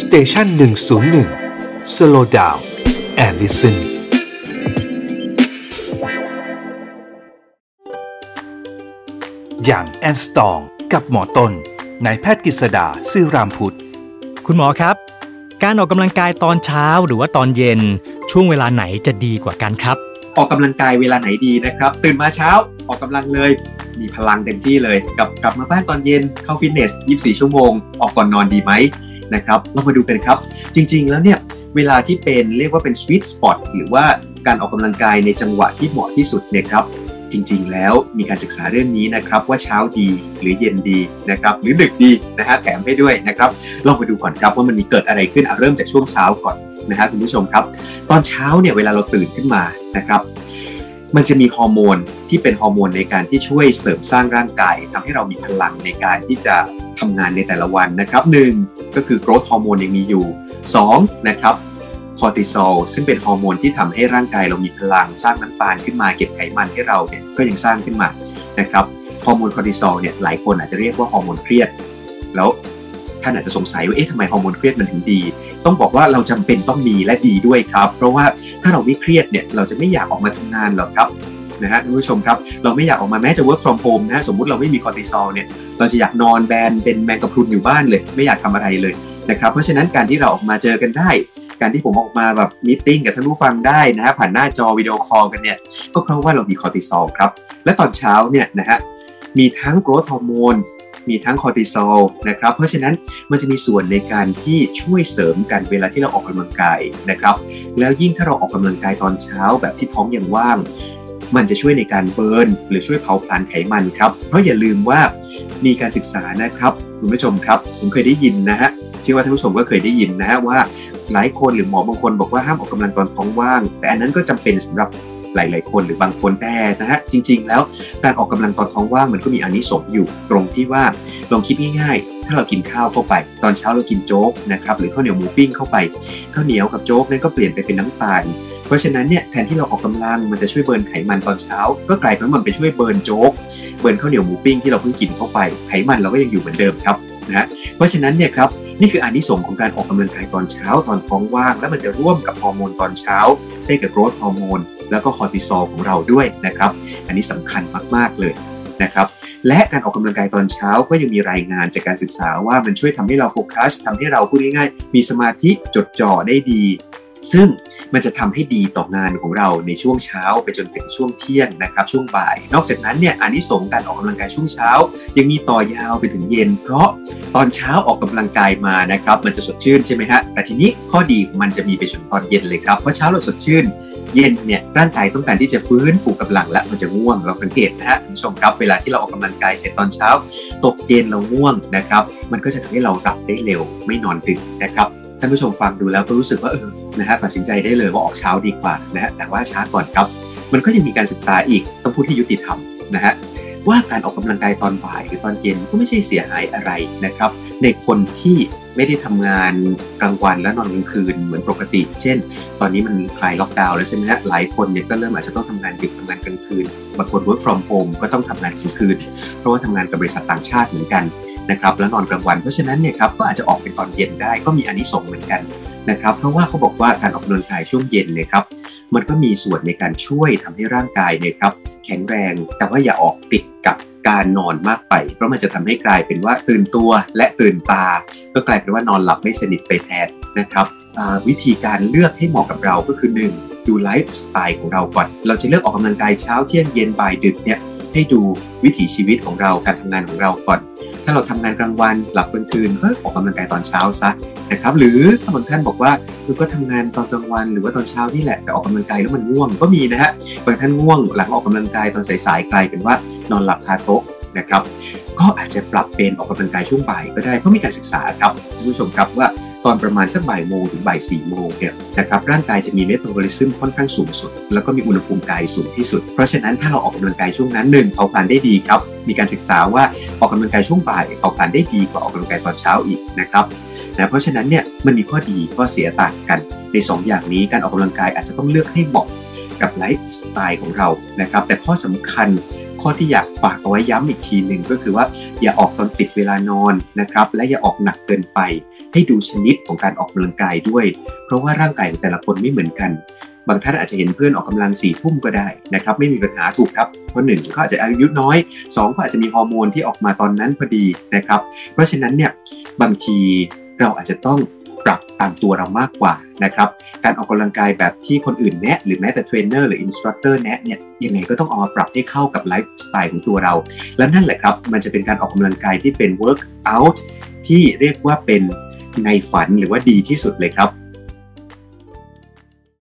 Station หนึ่งศูนย์หนึ่ง slow down and listen Young and Strong กับหมอต้นนายแพทย์กฤษดา ศิรามพุช คุณหมอครับ การออกกำลังกายตอนเช้าหรือว่าตอนเย็นช่วงเวลาไหนจะดีกว่ากันครับ ออกกำลังกายเวลาไหนดีนะครับ ตื่นมาเช้าออกกำลังเลย มีพลังเต็มที่เลยกลับกลับมาบ้านตอนเย็นเข้าฟิตเนส 24 ชั่วโมง ออกก่อนนอนดีไหม นะครับเรามาดูกันครับ จริงๆแล้วเนี่ยเวลาที่เป็นเรียกว่าเป็น sweet spot หรือว่าการออกกำลังกายในจังหวะที่เหมาะที่สุดเนี่ยครับจริงๆ แล้วมีการศึกษาเรื่องนี้นะครับว่าเช้าดีหรือเย็นดีนะครับหรือดึกดีนะฮะแถมให้ด้วยนะครับลองมาดูก่อนครับว่ามันมีเกิดอะไรขึ้นอะเริ่มจากช่วงเช้าก่อนนะฮะคุณผู้ชมครับ ตอนเช้าเนี่ยเวลาเราตื่นขึ้นมานะครับมันจะมีฮอร์โมนที่เป็นฮอร์โมนในการที่ช่วยเสริมสร้างร่างกายทำให้เรามีพลังในการที่จะทำงานในแต่ละวันนะครับหนึ่ง ก็คือ growth ฮอร์โมนยังมีอยู่ 2 นะครับคอร์ติซอลซึ่งเป็นฮอร์โมนที่ทำให้ร่างกายเรามีพลังสร้างน้ำตาลขึ้นมาเก็บไขมันให้เราเนี่ยก็ยังสร้างขึ้นมานะครับฮอร์โมนคอร์ติซอลเนี่ยหลายคนอาจจะเรียกว่าฮอร์โมนเครียด แล้วท่านอาจจะสงสัยว่าเอ๊ะทำไมฮอร์โมนเครียดมันถึงดี ต้องบอกว่าเราจำเป็นต้องมีและดีด้วยครับ เพราะว่าถ้าเราไม่เครียดเนี่ยเราจะไม่อยากออกมาทำงานหรอกครับ นะฮะท่านผู้ชมครับ เราไม่อยากออกมาแม้จะ work from home นะฮะสมมุติเราไม่มีคอร์ติซอลเนี่ยเราจะอยากนอนแบนเป็นแมงกะพรุนอยู่บ้านเลย ไม่อยากทำอะไรเลยนะครับเพราะฉะนั้นการที่เราออกมาเจอกันได้ การที่ผมออกมาแบบ meeting กับท่านผู้ฟังได้นะฮะผ่านหน้าจอวิดีโอคอลกันเนี่ยก็เพราะว่าเรามีคอร์ติซอลครับและตอนเช้าเนี่ยนะฮะมีทั้ง growth hormone มีทั้งคอร์ติซอลนะครับ เพราะฉะนั้นมันจะมีส่วนในการที่ช่วยเสริมกันเวลาที่เราออกกำลังกายนะครับ แล้วยิ่งถ้าเราออกกำลังกายตอนเช้าแบบที่ท้องยังว่าง มันจะช่วยในการเบิร์นหรือช่วยเผาผลาญไขมันครับ เพราะอย่าลืมว่ามีการศึกษานะครับคุณผู้ชมครับผมเคยได้ยินนะฮะเชื่อว่าท่านผู้ชมก็เคยได้ยินนะฮะว่าหลายคนหรือหมอบางคนบอกว่าห้ามออกกำลังตอนท้องว่าง แต่อันนั้นก็จำเป็นสำหรับหลาย ๆ คนหรือบางคนแต่นะฮะจริง ๆ แล้วการออกกำลังตอนท้องว่างมันก็มีอานิสงส์อยู่ตรงที่ว่าลองคิดง่ายๆ ถ้าเรากินข้าวเข้าไป ตอนเช้าเรากินโจ๊กนะครับหรือข้าวเหนียวหมูปิ้งเข้าไปข้าวเหนียวกับโจ๊กนั้นก็เปลี่ยนไปเป็นน้ำตาล เพราะฉะนั้นเนี่ยแทนที่เราออกกำลังมันจะช่วย burn ไขมันตอนเช้า ก็กลายเป็นมันไปช่วย burn โจ๊ก burn ข้าวเหนียวหมูปิ้งที่เราเพิ่งกินเข้าไปไขมันเราก็ยังอยู่เหมือนเดิมครับนะเพราะฉะนั้นเนี่ยครับนี่คืออานิสงส์ของการออกกำลังกายตอนเช้าตอนท้องว่าง แล้วมันจะร่วมกับฮอร์โมนตอนเช้าได้กับ growth ฮอร์โมนแล้วก็คอร์ติซอลของเราด้วยนะครับอันนี้สำคัญมากๆเลยนะครับและการออกกำลังกายตอนเช้าก็ยังมีรายงานจากการศึกษาว่ามันช่วยทำให้เราโฟกัสทำให้เราพูดง่ายๆมีสมาธิจดจ่อได้ดี ซึ่งมันจะทำให้ดีต่องานของเราในช่วงเช้าไปจนถึงช่วงเที่ยงนะครับช่วงบ่าย นอกจากนั้นเนี่ยอานิสงส์การออกกำลังกายช่วงเช้า ยังมีต่อยาวไปถึงเย็น เพราะตอนเช้าออกกำลังกายมานะครับมันจะสดชื่นใช่ไหมฮะแต่ทีนี้ข้อดีของมันจะมีไปจนตอนเย็นเลยครับเพราะเช้าเราสดชื่นเย็นเนี่ยร่างกายต้องการที่จะฟื้นฟูกำลังและมันจะง่วงเราสังเกตนะฮะคุณผู้ชมครับเวลาที่เราออกกำลังกายเสร็จตอนเช้า ตกเย็นเราง่วงนะครับ มันก็จะทำให้เราหลับได้เร็วไม่นอนดึกนะครับท่านผู้ชมฟังดูแล้วก็รู้สึกว่าเออ นะฮะตัดสินใจได้เลยว่าออกเช้าดีกว่านะฮะแต่ว่าช้าก่อนครับ มันก็ยังมีการศึกษาอีกต้องพูดที่ยุติธรรมนะฮะว่าการออกกำลังกายตอนบ่ายหรือตอนเย็นก็ไม่ใช่เสียหายอะไรนะครับ ในคนที่ไม่ได้ทำงานกลางวันและนอนกลางคืนเหมือนปกติ เช่น ตอนนี้มันคลายล็อกดาวน์แล้วใช่ไหมฮะหลายคนเนี่ยก็เริ่มอาจจะต้องทำงานดึกทำงานกลางคืนบางคน work from home ก็ต้องทำงานกลางคืน เพราะว่าทำงานกับบริษัทต่างชาติเหมือนกันนะครับแล้วนอนกลางวันเพราะฉะนั้นเนี่ยครับก็อาจจะออกเป็นตอนเย็นได้ก็มีอานิสงส์เหมือนกัน นะครับ เพราะว่าเขาบอกว่าการออกกำลังกายช่วงเย็นเนี่ยครับ มันก็มีส่วนในการช่วยทำให้ร่างกายเนี่ยครับ แข็งแรง แต่ว่าอย่าออกติดกับการนอนมากไป เพราะมันจะทำให้กลายเป็นว่าตื่นตัวและตื่นตา ก็กลายเป็นว่านอนหลับไม่สนิทไปแทนนะครับวิธีการเลือกให้เหมาะกับเราก็คือ 1. ดูไลฟ์สไตล์ของเราก่อน เราจะเลือกออกกำลังกายเช้าเที่ยงเย็นบ่ายดึกเนี่ย ให้ดูวิถีชีวิตของเราการทำงานของเราก่อน ถ้าเราทำงานกลางวันหลับกลางคืนก็ออกกำลังกายตอนเช้าซะนะครับ หรือถ้าบางท่านบอกว่าคือก็ทำงานตอนกลางวัน หรือว่าตอนเช้านี่แหละแต่ออกกำลังกายแล้วมันง่วงก็มีนะฮะบางท่านง่วงหลังออกกำลังกายตอนสายๆกลายเป็นว่านอนหลับคาโต๊ะนะครับก็อาจจะปรับเป็นออกกำลังกายช่วงบ่ายก็ได้เพราะมีการศึกษาครับท่านผู้ชมครับว่า ตอนประมาณสักบ่ายโมงถึงบ่ายสี่โมงเนี่ยนะครับร่างกายจะมีเมตาบอลิซึมค่อนข้างสูงสุด แล้วก็มีอุณหภูมิกายสูงที่สุด เพราะฉะนั้นถ้าเราออกกำลังกายช่วงนั้นหนึ่งเผาผลาญได้ดีครับ มีการศึกษาว่าออกกำลังกายช่วงบ่ายเผาผลาญได้ดีกว่าออกกำลังกายตอนเช้าอีกนะครับนะเพราะฉะนั้นเนี่ยมันมีข้อดีข้อเสียต่างกันใน 2 อย่างนี้การออกกำลังกายอาจจะต้องเลือกให้เหมาะกับไลฟ์สไตล์ของเรานะครับแต่ข้อสำคัญข้อที่อยากฝากเอาไว้ย้ำอีกทีหนึ่งก็คือว่าอย่าออกตอนติดเวลานอนนะครับและอย่าออกหนักเกินไป ให้ดูชนิดของการออกกำลังกายด้วย เพราะว่าร่างกายของแต่ละคนไม่เหมือนกัน บางท่านอาจจะเห็นเพื่อนออกกำลังสี่ทุ่มก็ได้นะครับไม่มีปัญหาถูกครับเพราะหนึ่งเขาอาจจะอายุน้อยสองเขาอาจจะมีฮอร์โมนที่ออกมาตอนนั้นพอดีนะครับเพราะฉะนั้นเนี่ยบางทีเราอาจจะต้องปรับตามตัวเรามากกว่านะครับการออกกำลังกายแบบที่คนอื่นแนะหรือแม้แต่เทรนเนอร์หรือ instructor แนะเนี่ยยังไงก็ต้องเอามาปรับให้เข้ากับไลฟ์สไตล์ของตัวเรา และนั่นแหละครับ มันจะเป็นการออกกำลังกายที่เป็น work out ที่เรียกว่าเป็น ในฝันหรือว่าดีที่สุดเลยครับ